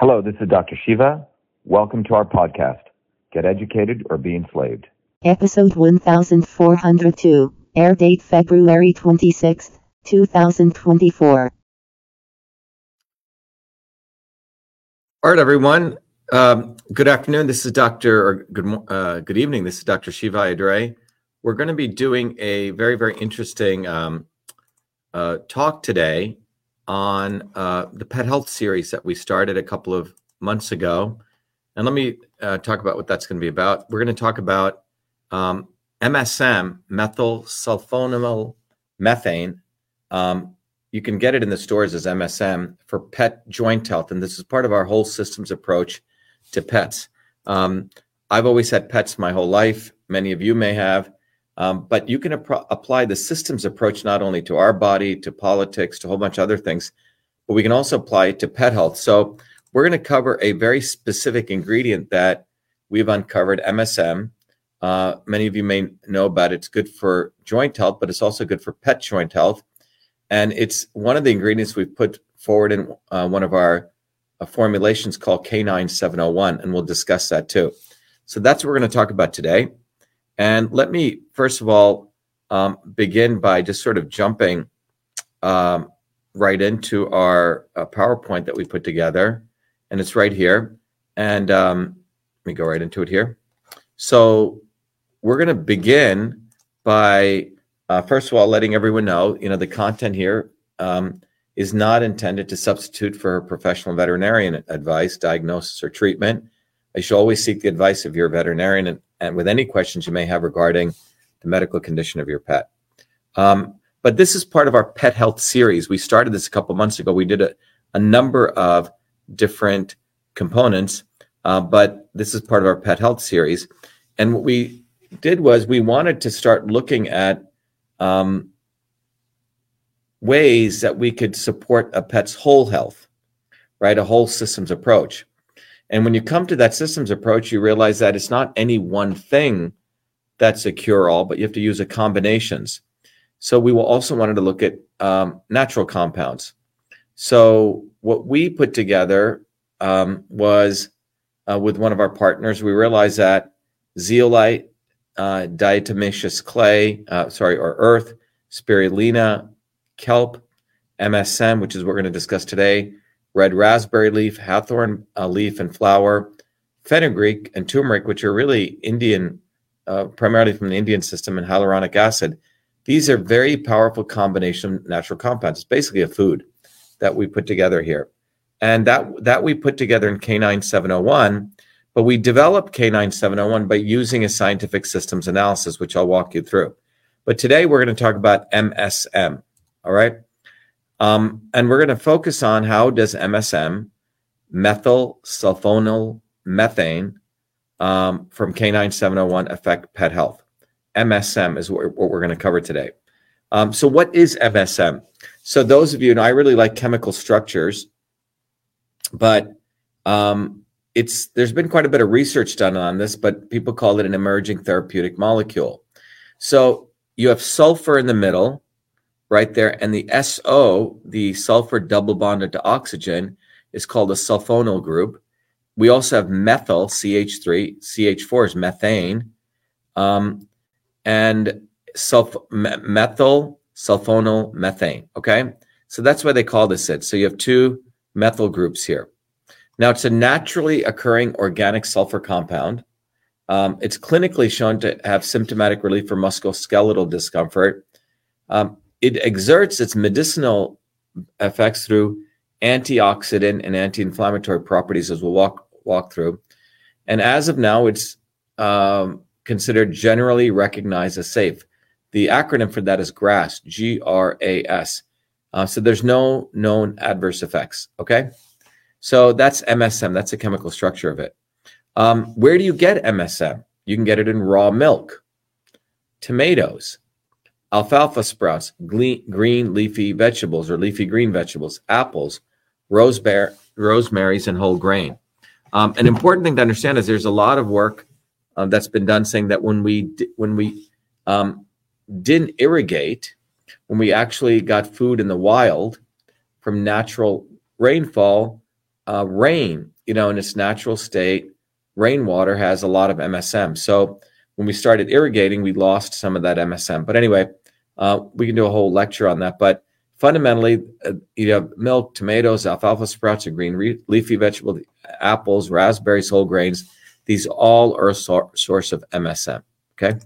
Hello, this is Dr. Shiva. Welcome to our podcast, Get Educated or Be Enslaved. Episode 1402, air date February 26, 2024. All right, everyone. Um, good afternoon. This is Dr. or good uh, good evening. This is Dr. Shiva Ayyadurai. We're going to be doing a very very interesting um, uh, talk today on uh, the pet health series that we started a couple of months ago. And let me uh, talk about what that's going to be about. We're going to talk about um, MSM, methyl sulfonyl methane. Um, you can get it in the stores as MSM for pet joint health. And this is part of our whole systems approach to pets. Um, I've always had pets my whole life. Many of you may have. Um, but you can ap- apply the systems approach not only to our body, to politics, to a whole bunch of other things, but we can also apply it to pet health. So we're going to cover a very specific ingredient that we've uncovered, MSM. Uh, many of you may know about it. It's good for joint health, but it's also good for pet joint health. And it's one of the ingredients we've put forward in uh, one of our uh, formulations called K9701, and we'll discuss that too. So that's what we're going to talk about today. And let me, first of all, um, begin by just sort of jumping um, right into our uh, PowerPoint that we put together. And it's right here. And um, let me go right into it here. So we're going to begin by, uh, first of all, letting everyone know, you know, the content here um, is not intended to substitute for professional veterinarian advice, diagnosis, or treatment. You should always seek the advice of your veterinarian and, with any questions you may have regarding the medical condition of your pet. Um, but this is part of our pet health series. We started this a couple months ago. We did a, a number of different components, uh, but this is part of our pet health series. And what we did was we wanted to start looking at um, ways that we could support a pet's whole health, right? A whole systems approach. And when you come to that systems approach, you realize that it's not any one thing that's a cure all, but you have to use a combinations. So we will also wanted to look at um, natural compounds. So what we put together um, was uh, with one of our partners, we realized that zeolite, uh, diatomaceous clay, uh, sorry, or earth, spirulina, kelp, MSM, which is what we're going to discuss today, red raspberry leaf, hawthorn uh, leaf and flower, fenugreek, and turmeric, which are really Indian, uh, primarily from the Indian system, and hyaluronic acid. These are very powerful combination of natural compounds. It's basically a food that we put together here. And that that we put together in K9701, but we developed K9701 by using a scientific systems analysis, which I'll walk you through. But today we're going to talk about MSM. All right. Um, and we're going to focus on how does MSM, methyl sulfonyl methane, um, from K9701 affect pet health. MSM is what, what we're going to cover today. Um, so, what is MSM? So, those of you, and I really like chemical structures, but um, it's there's been quite a bit of research done on this, but people call it an emerging therapeutic molecule. So, you have sulfur in the middle, right there, and the SO, the sulfur double bonded to oxygen, is called a sulfonyl group. We also have methyl, CH3, CH4 is methane. Um, and sulf- methyl sulfonyl methane. Okay. So that's why they call this it. So you have two methyl groups here. Now it's a naturally occurring organic sulfur compound. Um, it's clinically shown to have symptomatic relief for musculoskeletal discomfort. Um, it exerts its medicinal effects through antioxidant and anti-inflammatory properties, as we'll walk walk through. And as of now, it's um, considered generally recognized as safe. The acronym for that is GRAS, G R A S. Uh, so there's no known adverse effects. Okay. So that's MSM. That's the chemical structure of it. Um, where do you get MSM? You can get it in raw milk, tomatoes, alfalfa sprouts, green leafy vegetables or leafy green vegetables, apples, rosemaries, and whole grain. Um, an important thing to understand is there's a lot of work uh, that's been done saying that when we when we um, didn't irrigate, when we actually got food in the wild from natural rainfall, uh, rain, you know, in its natural state, rainwater has a lot of MSM. So when we started irrigating, we lost some of that MSM. But anyway, uh, we can do a whole lecture on that. But fundamentally, uh, you have milk, tomatoes, alfalfa sprouts, and green re- leafy vegetables, apples, raspberries, whole grains. These all are a so- source of MSM. Okay.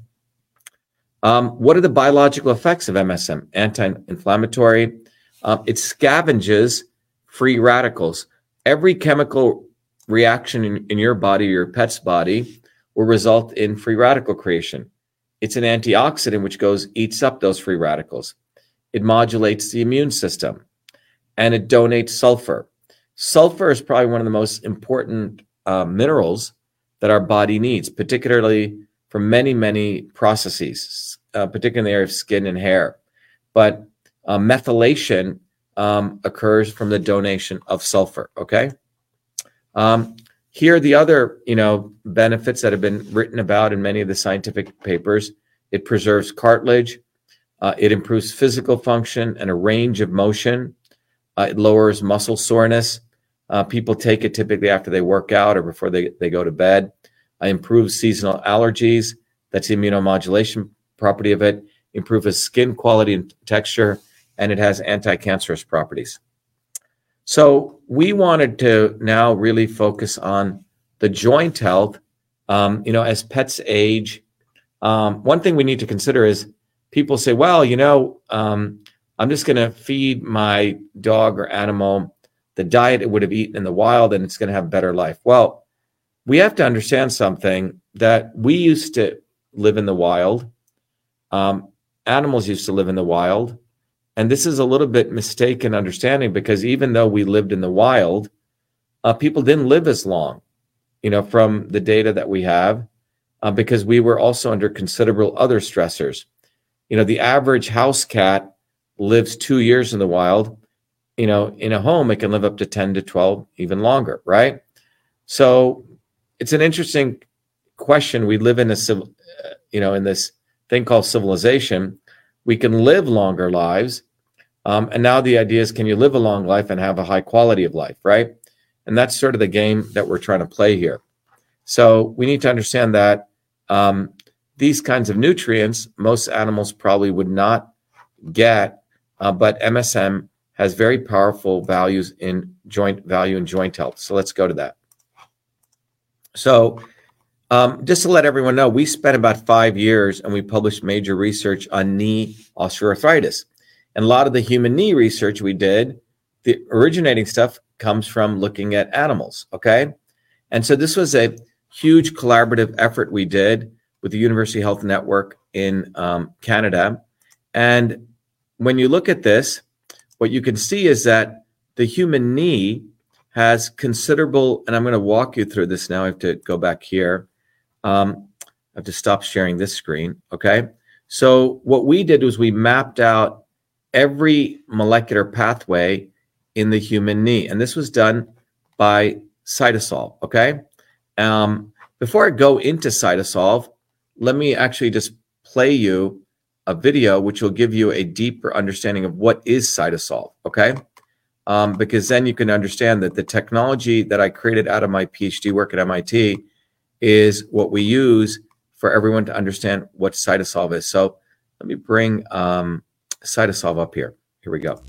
Um, what are the biological effects of MSM? Anti-inflammatory. Um, it scavenges free radicals. Every chemical reaction in, in your body, your pet's body, will result in free radical creation. It's an antioxidant which goes eats up those free radicals. It modulates the immune system, and it donates sulfur. Sulfur is probably one of the most important uh, minerals that our body needs, particularly for many, many processes, uh, particularly in the area of skin and hair. But uh, methylation um, occurs from the donation of sulfur. Okay. Um, here are the other, you know, benefits that have been written about in many of the scientific papers. It preserves cartilage. Uh, it improves physical function and a range of motion. Uh, it lowers muscle soreness. Uh, people take it typically after they work out or before they, they go to bed. It improves seasonal allergies. That's the immunomodulation property of it. Improves skin quality and texture and it has anti-cancerous properties. So we wanted to now really focus on the joint health. Um, you know, as pets age, um, one thing we need to consider is people say, well, you know, um, I'm just going to feed my dog or animal the diet it would have eaten in the wild and it's going to have a better life. Well, we have to understand something that we used to live in the wild. Um, animals used to live in the wild. And this is a little bit mistaken understanding because even though we lived in the wild, uh, people didn't live as long, you know, from the data that we have, uh, because we were also under considerable other stressors. You know, the average house cat lives two years in the wild. You know, in a home, it can live up to 10 to 12, even longer, right? So it's an interesting question. We live in a, civil, you know, in this thing called civilization we can live longer lives. Um, and now the idea is can you live a long life and have a high quality of life, right? And that's sort of the game that we're trying to play here. So we need to understand that um, these kinds of nutrients, most animals probably would not get, uh, but MSM has very powerful values in joint value and joint health. So let's go to that. So um, just to let everyone know, we spent about five years and we published major research on knee osteoarthritis. And a lot of the human knee research we did, the originating stuff comes from looking at animals. Okay. And so this was a huge collaborative effort we did with the University Health Network in um, Canada. And when you look at this, what you can see is that the human knee has considerable, and I'm going to walk you through this now. I have to go back here. Um, I have to stop sharing this screen. Okay. So what we did was we mapped out every molecular pathway in the human knee, and this was done by Cytosolve. Okay. Um, before I go into Cytosolve, let me actually just play you a video which will give you a deeper understanding of what is Cytosolve. Okay. Um, because then you can understand that the technology that I created out of my PhD work at MIT is what we use for everyone to understand what Cytosolve is. So let me bring um, Cytosolve up here. Here we go.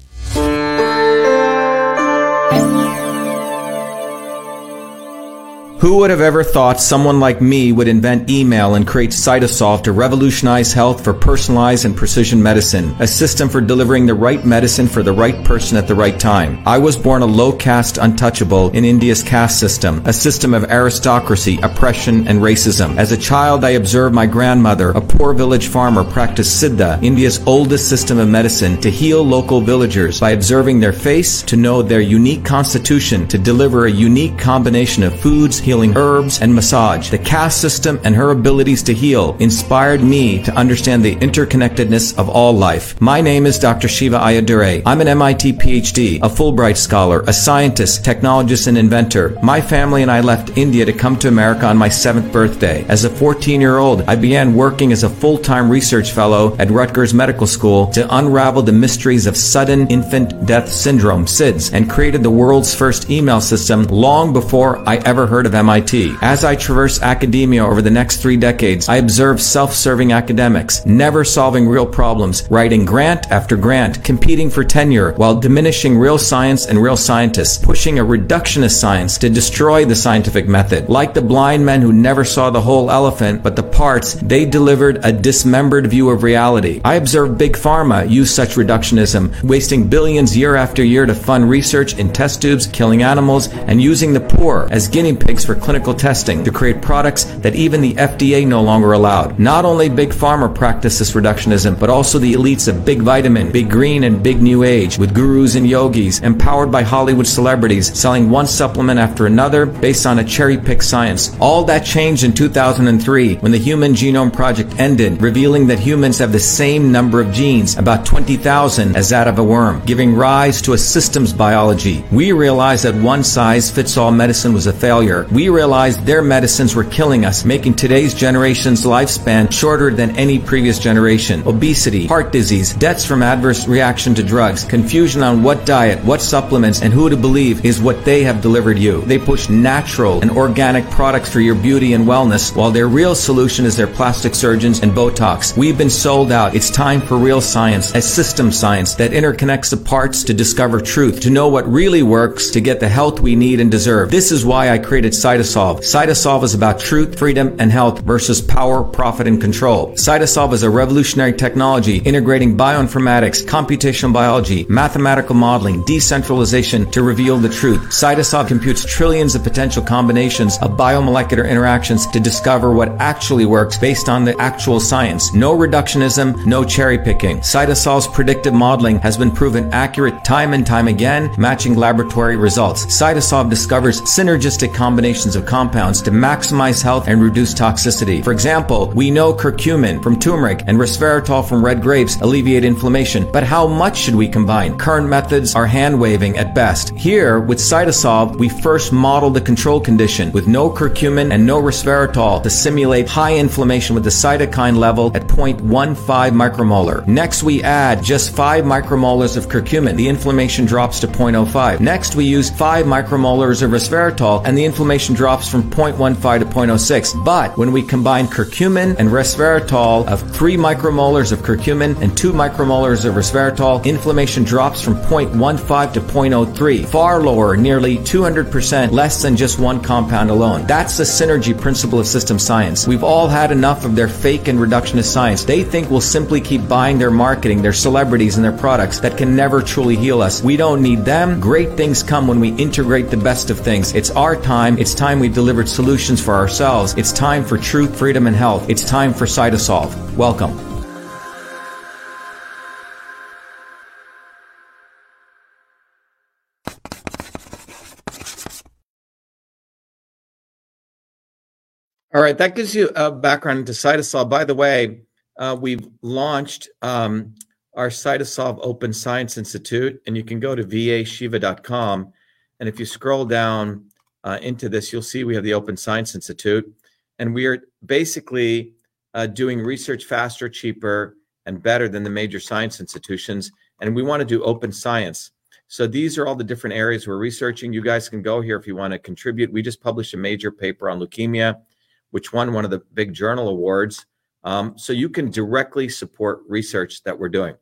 Who would have ever thought someone like me would invent email and create Cytosolve to revolutionize health for personalized and precision medicine, a system for delivering the right medicine for the right person at the right time. I was born a low caste untouchable in India's caste system, a system of aristocracy, oppression, and racism. As a child, I observed my grandmother, a poor village farmer, practice Siddha, India's oldest system of medicine, to heal local villagers by observing their face, to know their unique constitution, to deliver a unique combination of foods, healing herbs and massage. The caste system and her abilities to heal inspired me to understand the interconnectedness of all life. My name is Dr. Shiva Ayyadurai. I'm an MIT PhD, a Fulbright scholar, a scientist, technologist, and inventor. My family and I left India to come to America on my seventh birthday. As a 14 year old, I began working as a full time research fellow at Rutgers Medical School to unravel the mysteries of sudden infant death syndrome, SIDS, and created the world's first email system long before I ever heard of MIT. As I traverse academia over the next three decades, I observe self serving academics, never solving real problems, writing grant after grant, competing for tenure while diminishing real science and real scientists, pushing a reductionist science to destroy the scientific method. Like the blind men who never saw the whole elephant but the parts, they delivered a dismembered view of reality. I observe Big Pharma use such reductionism, wasting billions year after year to fund research in test tubes, killing animals, and using the poor as guinea pigs for clinical testing to create products that even the FDA no longer allowed. Not only Big Pharma practiced this reductionism, but also the elites of Big Vitamin, Big Green, and Big New Age, with gurus and yogis, empowered by Hollywood celebrities, selling one supplement after another based on a cherry pick science. All that changed in 2003 when the Human Genome Project ended, revealing that humans have the same number of genes, about 20,000, as that of a worm, giving rise to a systems biology. We realized that one size fits all medicine was a failure. We realized their medicines were killing us, making today's generation's lifespan shorter than any previous generation. Obesity, heart disease, deaths from adverse reaction to drugs, confusion on what diet, what supplements, and who to believe is what they have delivered you. They push natural and organic products for your beauty and wellness, while their real solution is their plastic surgeons and Botox. We've been sold out. It's time for real science, a system science that interconnects the parts to discover truth, to know what really works, to get the health we need and deserve. This is why I created Cytosolve. Cytosolve is about truth, freedom, and health versus power, profit, and control. Cytosolve is a revolutionary technology integrating bioinformatics, computational biology, mathematical modeling, decentralization to reveal the truth. Cytosolve computes trillions of potential combinations of biomolecular interactions to discover what actually works based on the actual science. No reductionism, no cherry picking. Cytosolve's predictive modeling has been proven accurate time and time again, matching laboratory results. Cytosolve discovers synergistic combinations of compounds to maximize health and reduce toxicity. For example, we know curcumin from turmeric and resveratrol from red grapes alleviate inflammation, but how much should we combine? Current methods are hand waving at best. Here, with Cytosolve, we first model the control condition with no curcumin and no resveratrol to simulate high inflammation with the cytokine level at 0.15 micromolar. Next, we add just 5 micromolars of curcumin. The inflammation drops to 0.05. Next, we use 5 micromolars of resveratrol and the inflammation drops from 0.15 to 0.06. But when we combine curcumin and resveratrol of 3 micromolars of curcumin and 2 micromolars of resveratrol, inflammation drops from 0.15 to 0.03, far lower, nearly 200% less than just one compound alone. That's the synergy principle of system science. We've all had enough of their fake and reductionist science. They think we'll simply keep buying their marketing, their celebrities, and their products that can never truly heal us. We don't need them. Great things come when we integrate the best of things. It's our time. It's time we delivered solutions for ourselves. It's time for truth, freedom, and health. It's time for Cytosolve. Welcome. All right, that gives you a background into Cytosolve. By the way, uh, we've launched um, our Cytosolve Open Science Institute, and you can go to vashiva.com. And if you scroll down uh, into this, you'll see we have the Open Science Institute, and we are basically uh, doing research faster, cheaper, and better than the major science institutions. And we want to do open science. So these are all the different areas we're researching. You guys can go here if you want to contribute. We just published a major paper on leukemia which won one of the big journal awards. Um, so you can directly support research that we're doing.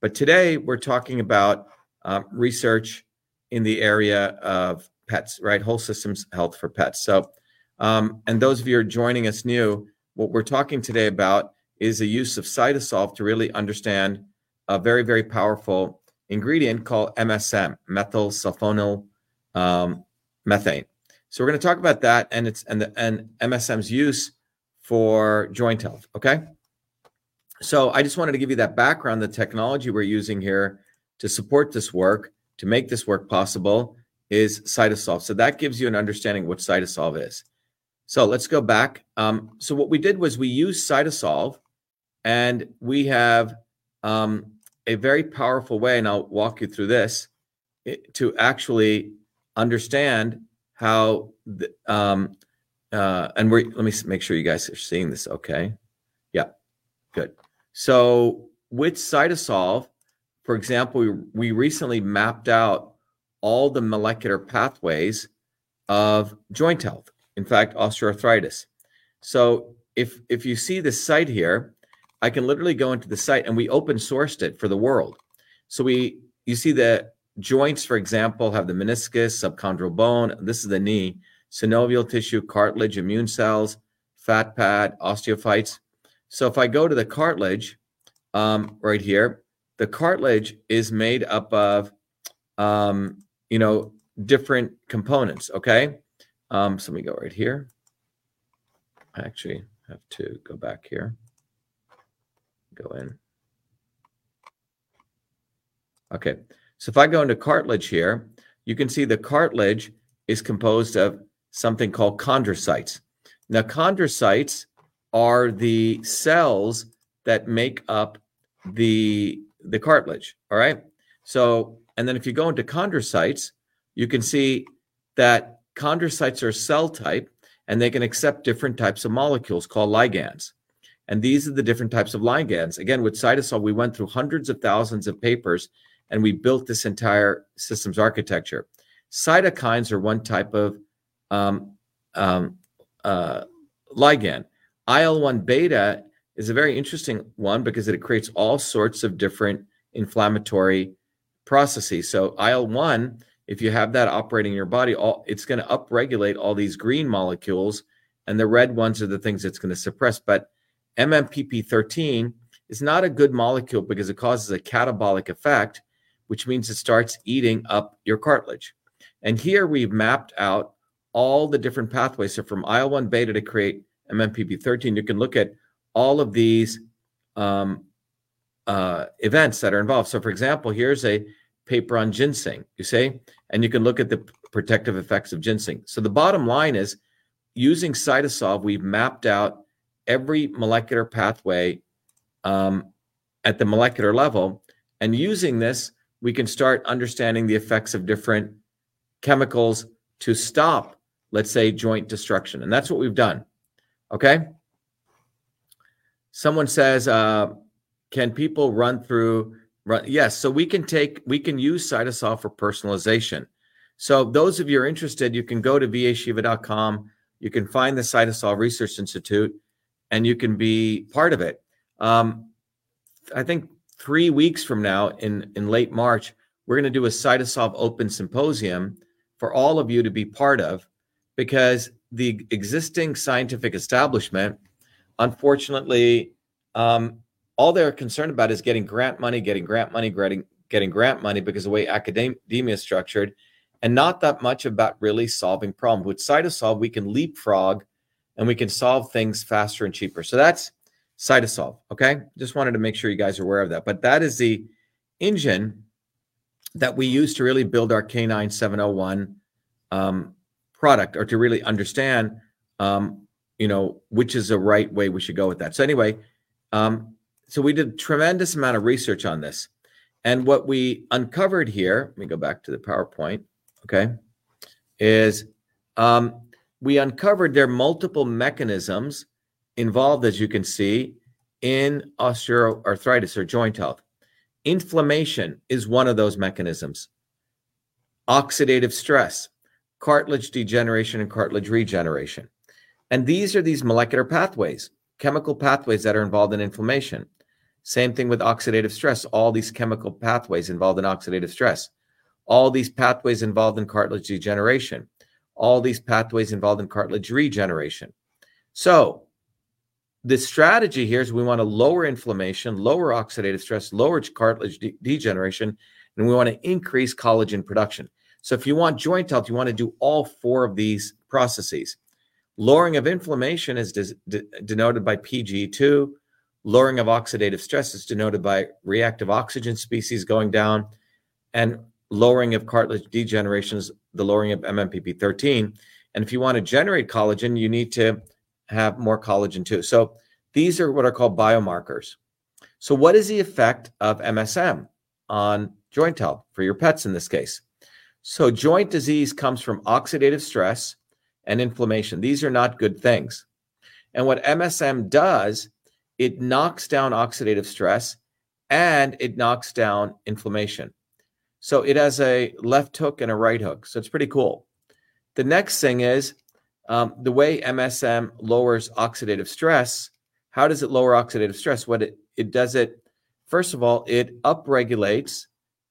But today we're talking about uh, research in the area of pets, right? Whole systems health for pets. So, um, and those of you who are joining us new, what we're talking today about is the use of Cytosolve to really understand a very, very powerful ingredient called MSM, methyl sulfonyl um, methane. So we're going to talk about that and its and the and MSM's use for joint health. Okay. So I just wanted to give you that background. The technology we're using here to support this work, to make this work possible, is Cytosolve. So that gives you an understanding what Cytosolve is. So let's go back. Um, so what we did was we used Cytosolve, and we have um, a very powerful way, and I'll walk you through this to actually understand how the, um, uh, and we let me make sure you guys are seeing this. Okay, yeah, good. So with Cytosolve, for example, we, we recently mapped out all the molecular pathways of joint health. In fact, osteoarthritis. So if if you see the site here, I can literally go into the site and we open sourced it for the world. So we you see the joints, for example, have the meniscus, subchondral bone. This is the knee, synovial tissue, cartilage, immune cells, fat pad, osteophytes. So if I go to the cartilage um, right here, the cartilage is made up of, um, you know, different components. Okay. Um, so let me go right here. I actually have to go back here. Go in. Okay. So if I go into cartilage here, you can see the cartilage is composed of something called chondrocytes. Now, chondrocytes are the cells that make up the the cartilage. All right. So, and then if you go into chondrocytes, you can see that chondrocytes are cell type and they can accept different types of molecules called ligands. And these are the different types of ligands. Again, with Cytosolve, we went through hundreds of thousands of papers and we built this entire systems architecture. Cytokines are one type of um, um, uh, ligand. IL 1 beta is a very interesting one because it creates all sorts of different inflammatory processes. So, IL 1, if you have that operating in your body, all, it's going to upregulate all these green molecules, and the red ones are the things it's going to suppress. But MMPP13 is not a good molecule because it causes a catabolic effect which means it starts eating up your cartilage. And here we've mapped out all the different pathways. So from IL 1 beta to create MMPP13, you can look at all of these um, uh, events that are involved. So, for example, here's a paper on ginseng, you see, and you can look at the protective effects of ginseng. So, the bottom line is using Cytosolve, we've mapped out every molecular pathway um, at the molecular level. And using this, we can start understanding the effects of different chemicals to stop, let's say, joint destruction. And that's what we've done. Okay. Someone says, uh, can people run through? Run? Yes. So we can take, we can use Cytosolve for personalization. So those of you are interested, you can go to vashiva.com. You can find the Cytosolve Research Institute and you can be part of it. Um, I think three weeks from now in, in late March, we're going to do a Cytosolve Open Symposium for all of you to be part of because the existing scientific establishment, unfortunately, um, all they're concerned about is getting grant money, getting grant money, getting, getting grant money because the way academia is structured, and not that much about really solving problems. With Cytosolve, we can leapfrog and we can solve things faster and cheaper. So that's Cytosolve. Okay. Just wanted to make sure you guys are aware of that. But that is the engine that we use to really build our K9 701 um, product or to really understand, um, you know, which is the right way we should go with that. So, anyway, um, so we did tremendous amount of research on this. And what we uncovered here, let me go back to the PowerPoint, okay, is um, we uncovered there are multiple mechanisms involved, as you can see, in osteoarthritis or joint health. Inflammation is one of those mechanisms. Oxidative stress, cartilage degeneration, and cartilage regeneration. And these are these molecular pathways, chemical pathways that are involved in inflammation. Same thing with oxidative stress, all these chemical pathways involved in oxidative stress, all these pathways involved in cartilage degeneration, all these pathways involved in cartilage regeneration. So, the strategy here is we want to lower inflammation, lower oxidative stress, lower cartilage de- degeneration, and we want to increase collagen production. So, if you want joint health, you want to do all four of these processes. Lowering of inflammation is de- de- denoted by PGE2. Lowering of oxidative stress is denoted by reactive oxygen species going down. And lowering of cartilage degeneration is the lowering of MMPP13. And if you want to generate collagen, you need to have more collagen too. So these are what are called biomarkers. So, what is the effect of MSM on joint health for your pets in this case? So, joint disease comes from oxidative stress and inflammation. These are not good things. And what MSM does, it knocks down oxidative stress and it knocks down inflammation. So it has a left hook and a right hook. So it's pretty cool. The next thing is um, the way MSM lowers oxidative stress. How does it lower oxidative stress? What it, it does it, first of all, it upregulates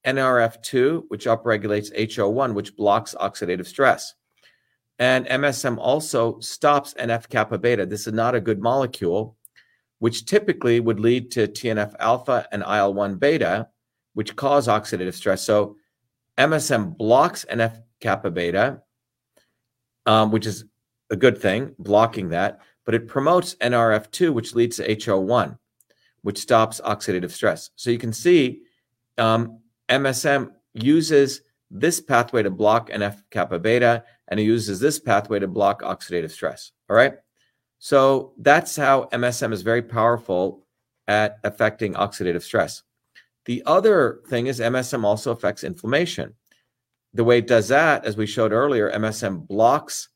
NRF2, which upregulates HO1, which blocks oxidative stress. And MSM also stops NF kappa beta. This is not a good molecule, which typically would lead to TNF alpha and IL 1 beta, which cause oxidative stress. So MSM blocks NF kappa beta, um, which is a good thing, blocking that, but it promotes NRF2, which leads to HO1, which stops oxidative stress. So you can see um, MSM uses this pathway to block NF kappa beta, and it uses this pathway to block oxidative stress. All right. So that's how MSM is very powerful at affecting oxidative stress. The other thing is MSM also affects inflammation. The way it does that, as we showed earlier, MSM blocks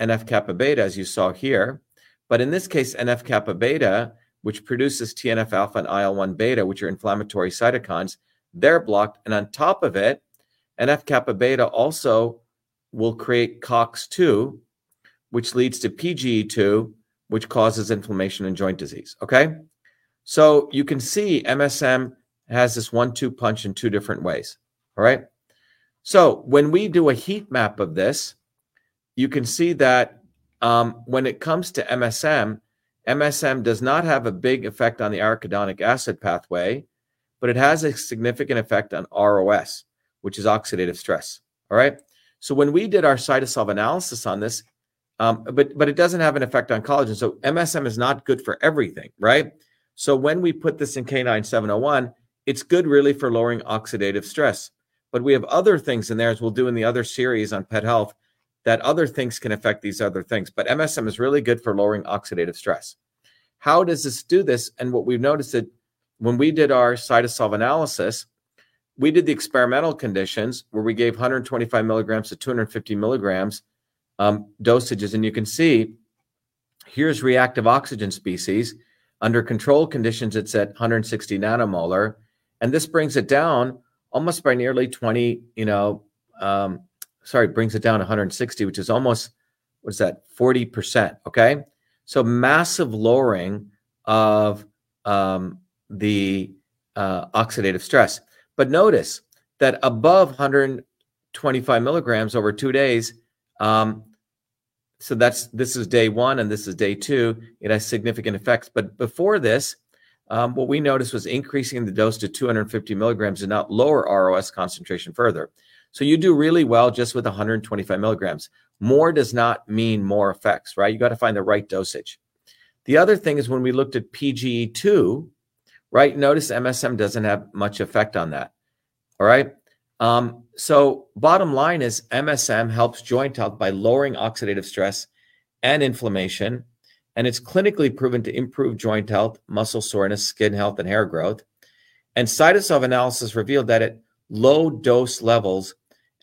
NF kappa beta, as you saw here. But in this case, NF kappa beta, which produces TNF alpha and IL 1 beta, which are inflammatory cytokines, they're blocked. And on top of it, NF kappa beta also will create COX2, which leads to PGE2, which causes inflammation and joint disease. Okay. So you can see MSM has this one two punch in two different ways. All right. So when we do a heat map of this, you can see that um, when it comes to MSM, MSM does not have a big effect on the arachidonic acid pathway, but it has a significant effect on ROS, which is oxidative stress. All right. So when we did our Cytosolve analysis on this, um, but but it doesn't have an effect on collagen. So MSM is not good for everything, right? So when we put this in K9701, it's good really for lowering oxidative stress. But we have other things in there, as we'll do in the other series on pet health, that other things can affect these other things. But MSM is really good for lowering oxidative stress. How does this do this? And what we've noticed that when we did our Cytosolve analysis, we did the experimental conditions where we gave 125 milligrams to 250 milligrams um, dosages. And you can see here's reactive oxygen species. Under control conditions, it's at 160 nanomolar. And this brings it down almost by nearly 20, you know, um, sorry, brings it down 160, which is almost, what's that, 40%. Okay. So massive lowering of um, the uh, oxidative stress. But notice that above 125 milligrams over two days, um, so that's this is day one and this is day two. It has significant effects. But before this, um, what we noticed was increasing the dose to 250 milligrams did not lower ROS concentration further. So you do really well just with 125 milligrams. More does not mean more effects, right? You got to find the right dosage. The other thing is when we looked at PGE2, right? Notice MSM doesn't have much effect on that. All right. Um, so, bottom line is MSM helps joint health by lowering oxidative stress and inflammation. And it's clinically proven to improve joint health, muscle soreness, skin health, and hair growth. And cytosolve analysis revealed that at low dose levels,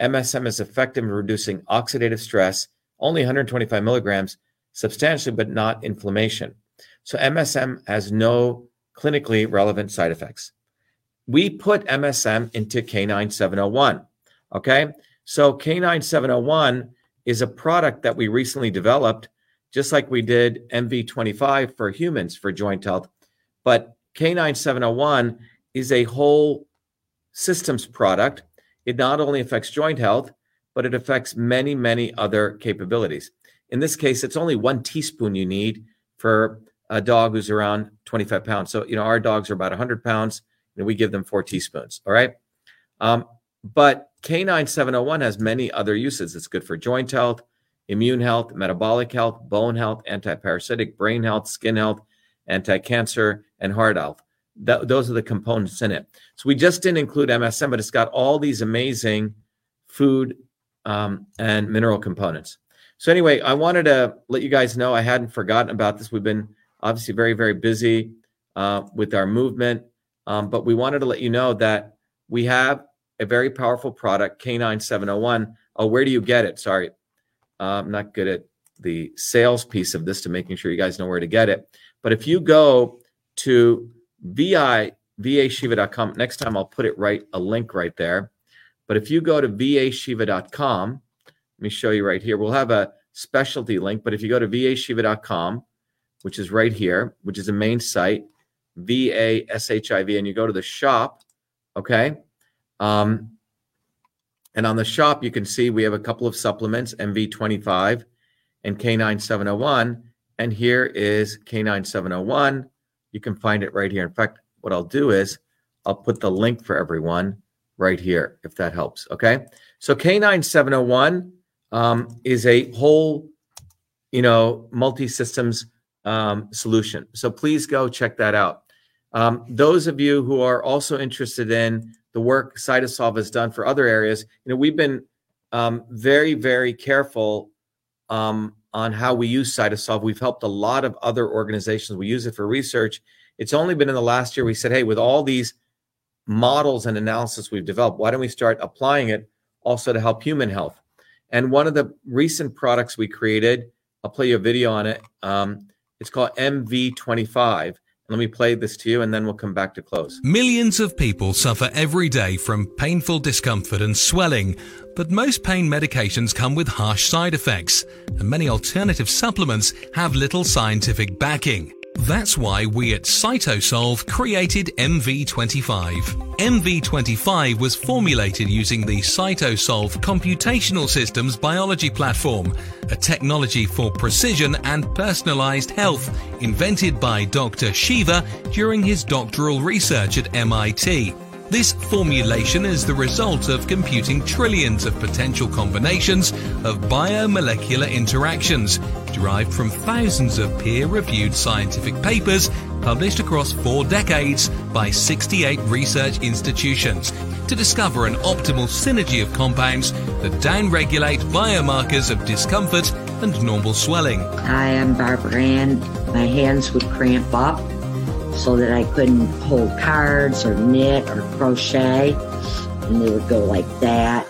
MSM is effective in reducing oxidative stress, only 125 milligrams, substantially, but not inflammation. So MSM has no clinically relevant side effects. We put MSM into K9701. Okay. So K9701 is a product that we recently developed, just like we did MV25 for humans for joint health. But K9701 is a whole systems product. It not only affects joint health, but it affects many, many other capabilities. In this case, it's only one teaspoon you need for a dog who's around 25 pounds. So, you know, our dogs are about 100 pounds, and we give them four teaspoons. All right. Um, but K9701 has many other uses. It's good for joint health, immune health, metabolic health, bone health, anti-parasitic, brain health, skin health, anti-cancer, and heart health. Th- those are the components in it. So we just didn't include MSM, but it's got all these amazing food um, and mineral components. So anyway, I wanted to let you guys know I hadn't forgotten about this. We've been obviously very, very busy uh, with our movement, um, but we wanted to let you know that we have a very powerful product, K9701. Oh, where do you get it? Sorry, uh, I'm not good at the sales piece of this to making sure you guys know where to get it. But if you go to vi vashiva.com, next time I'll put it right, a link right there. But if you go to vashiva.com, let me show you right here. We'll have a specialty link, but if you go to vashiva.com, which is right here, which is the main site, V A S H I V, and you go to the shop, okay? Um, and on the shop, you can see we have a couple of supplements, MV25 and K9701. And here is K9701. You can find it right here. In fact, what I'll do is I'll put the link for everyone right here, if that helps. Okay. So K9701 um, is a whole, you know, multi systems um, solution. So please go check that out. Um, those of you who are also interested in the work Cytosolve has done for other areas, you know, we've been um, very, very careful um, on how we use Cytosolve. We've helped a lot of other organizations. We use it for research. It's only been in the last year we said, hey, with all these models and analysis we've developed, why don't we start applying it also to help human health? And one of the recent products we created, I'll play you a video on it. Um, it's called MV25. Let me play this to you and then we'll come back to close. Millions of people suffer every day from painful discomfort and swelling, but most pain medications come with harsh side effects, and many alternative supplements have little scientific backing. That's why we at Cytosolve created MV25. MV25 was formulated using the Cytosolve Computational Systems Biology Platform, a technology for precision and personalized health invented by Dr. Shiva during his doctoral research at MIT. This formulation is the result of computing trillions of potential combinations of biomolecular interactions derived from thousands of peer-reviewed scientific papers published across four decades by 68 research institutions to discover an optimal synergy of compounds that downregulate biomarkers of discomfort and normal swelling. I am Barbara Ann. My hands would cramp up so that I couldn't hold cards or knit or crochet. And they would go like that.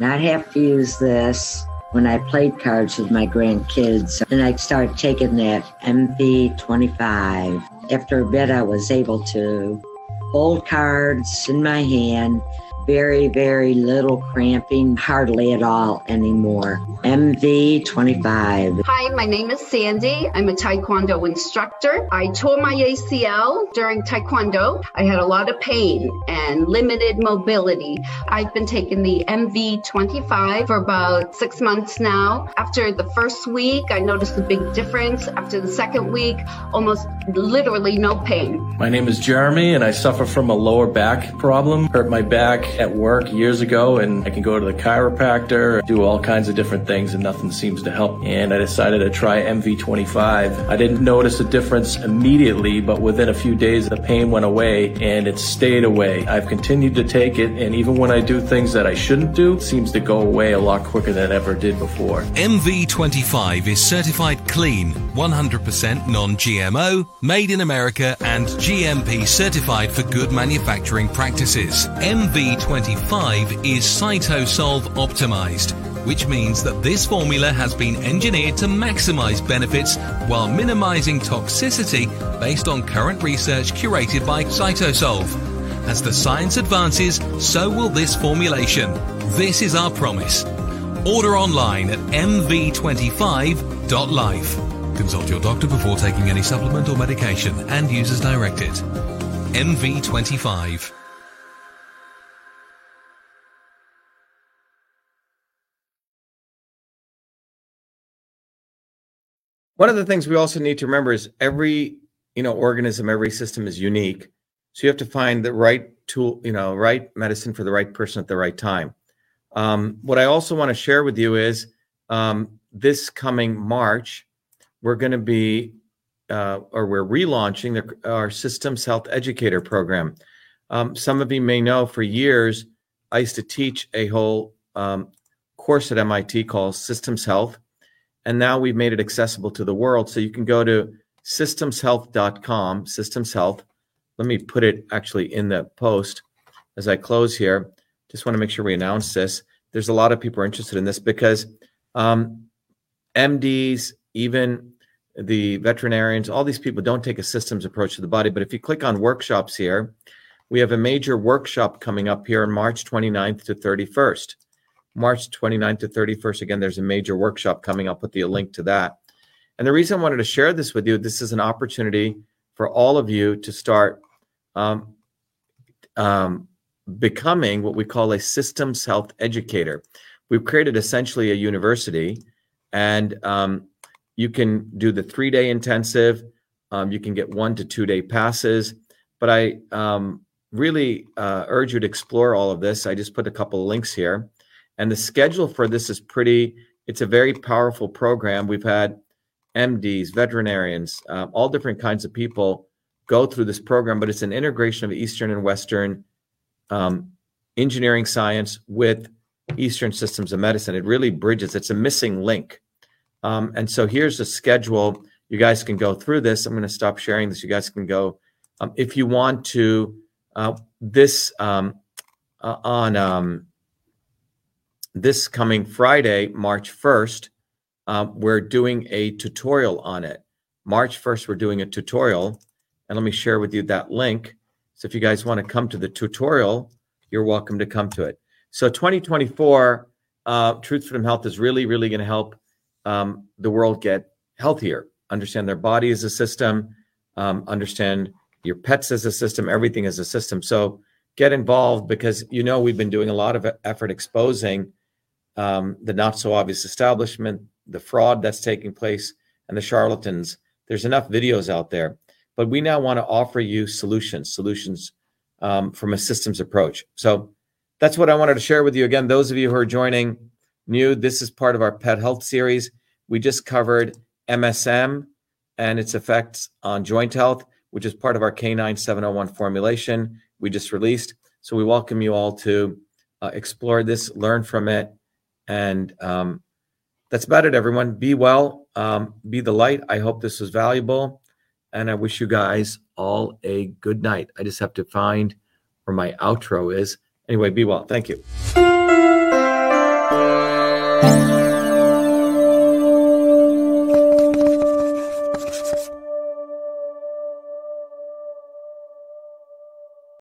I'd have to use this when I played cards with my grandkids. And I started taking that MV25. After a bit, I was able to hold cards in my hand very, very little cramping, hardly at all anymore. MV25. Hi, my name is Sandy. I'm a Taekwondo instructor. I tore my ACL during Taekwondo. I had a lot of pain and limited mobility. I've been taking the MV25 for about six months now. After the first week, I noticed a big difference. After the second week, almost literally no pain. My name is Jeremy, and I suffer from a lower back problem. Hurt my back at work years ago and I can go to the chiropractor, do all kinds of different things and nothing seems to help. And I decided to try MV25. I didn't notice a difference immediately, but within a few days the pain went away and it stayed away. I've continued to take it and even when I do things that I shouldn't do, it seems to go away a lot quicker than it ever did before. MV25 is certified clean, 100% non-GMO, made in America and GMP certified for good manufacturing practices. MV25 2025 is Cytosolve optimized, which means that this formula has been engineered to maximize benefits while minimizing toxicity based on current research curated by Cytosolve. As the science advances, so will this formulation. This is our promise. Order online at mv25.life. Consult your doctor before taking any supplement or medication and use as directed. MV25. One of the things we also need to remember is every you know organism, every system is unique. So you have to find the right tool, you know, right medicine for the right person at the right time. Um, what I also want to share with you is um, this coming March, we're going to be, uh, or we're relaunching the, our Systems Health Educator program. Um, some of you may know for years, I used to teach a whole um, course at MIT called Systems Health. And now we've made it accessible to the world. So you can go to systemshealth.com, Systems Health. Let me put it actually in the post as I close here. Just want to make sure we announce this. There's a lot of people interested in this because um, MDs, even the veterinarians, all these people don't take a systems approach to the body. But if you click on workshops here, we have a major workshop coming up here on March 29th to 31st. March 29th to 31st. Again, there's a major workshop coming. I'll put the link to that. And the reason I wanted to share this with you, this is an opportunity for all of you to start um, um, becoming what we call a systems health educator. We've created essentially a university, and um, you can do the three day intensive. Um, you can get one to two day passes. But I um, really uh, urge you to explore all of this. I just put a couple of links here. And the schedule for this is pretty, it's a very powerful program. We've had MDs, veterinarians, uh, all different kinds of people go through this program, but it's an integration of Eastern and Western um, engineering science with Eastern systems of medicine. It really bridges, it's a missing link. Um, and so here's a schedule. You guys can go through this. I'm going to stop sharing this. You guys can go. Um, if you want to uh, this um, uh, on um, this coming Friday, March 1st, um, we're doing a tutorial on it. March 1st, we're doing a tutorial. And let me share with you that link. So if you guys want to come to the tutorial, you're welcome to come to it. So 2024, uh, Truth Freedom Health is really, really going to help um, the world get healthier, understand their body as a system, um, understand your pets as a system, everything as a system. So get involved because you know we've been doing a lot of effort exposing the not so obvious establishment, the fraud that's taking place, and the charlatans. There's enough videos out there, but we now want to offer you solutions, solutions um, from a systems approach. So that's what I wanted to share with you. Again, those of you who are joining new, this is part of our pet health series. We just covered MSM and its effects on joint health which is part of our K9 701 formulation we just released. So we welcome you all to uh, explore this, learn from it. And um, that's about it, everyone. Be well, um, be the light. I hope this was valuable. And I wish you guys all a good night. I just have to find where my outro is. Anyway, be well. Thank you.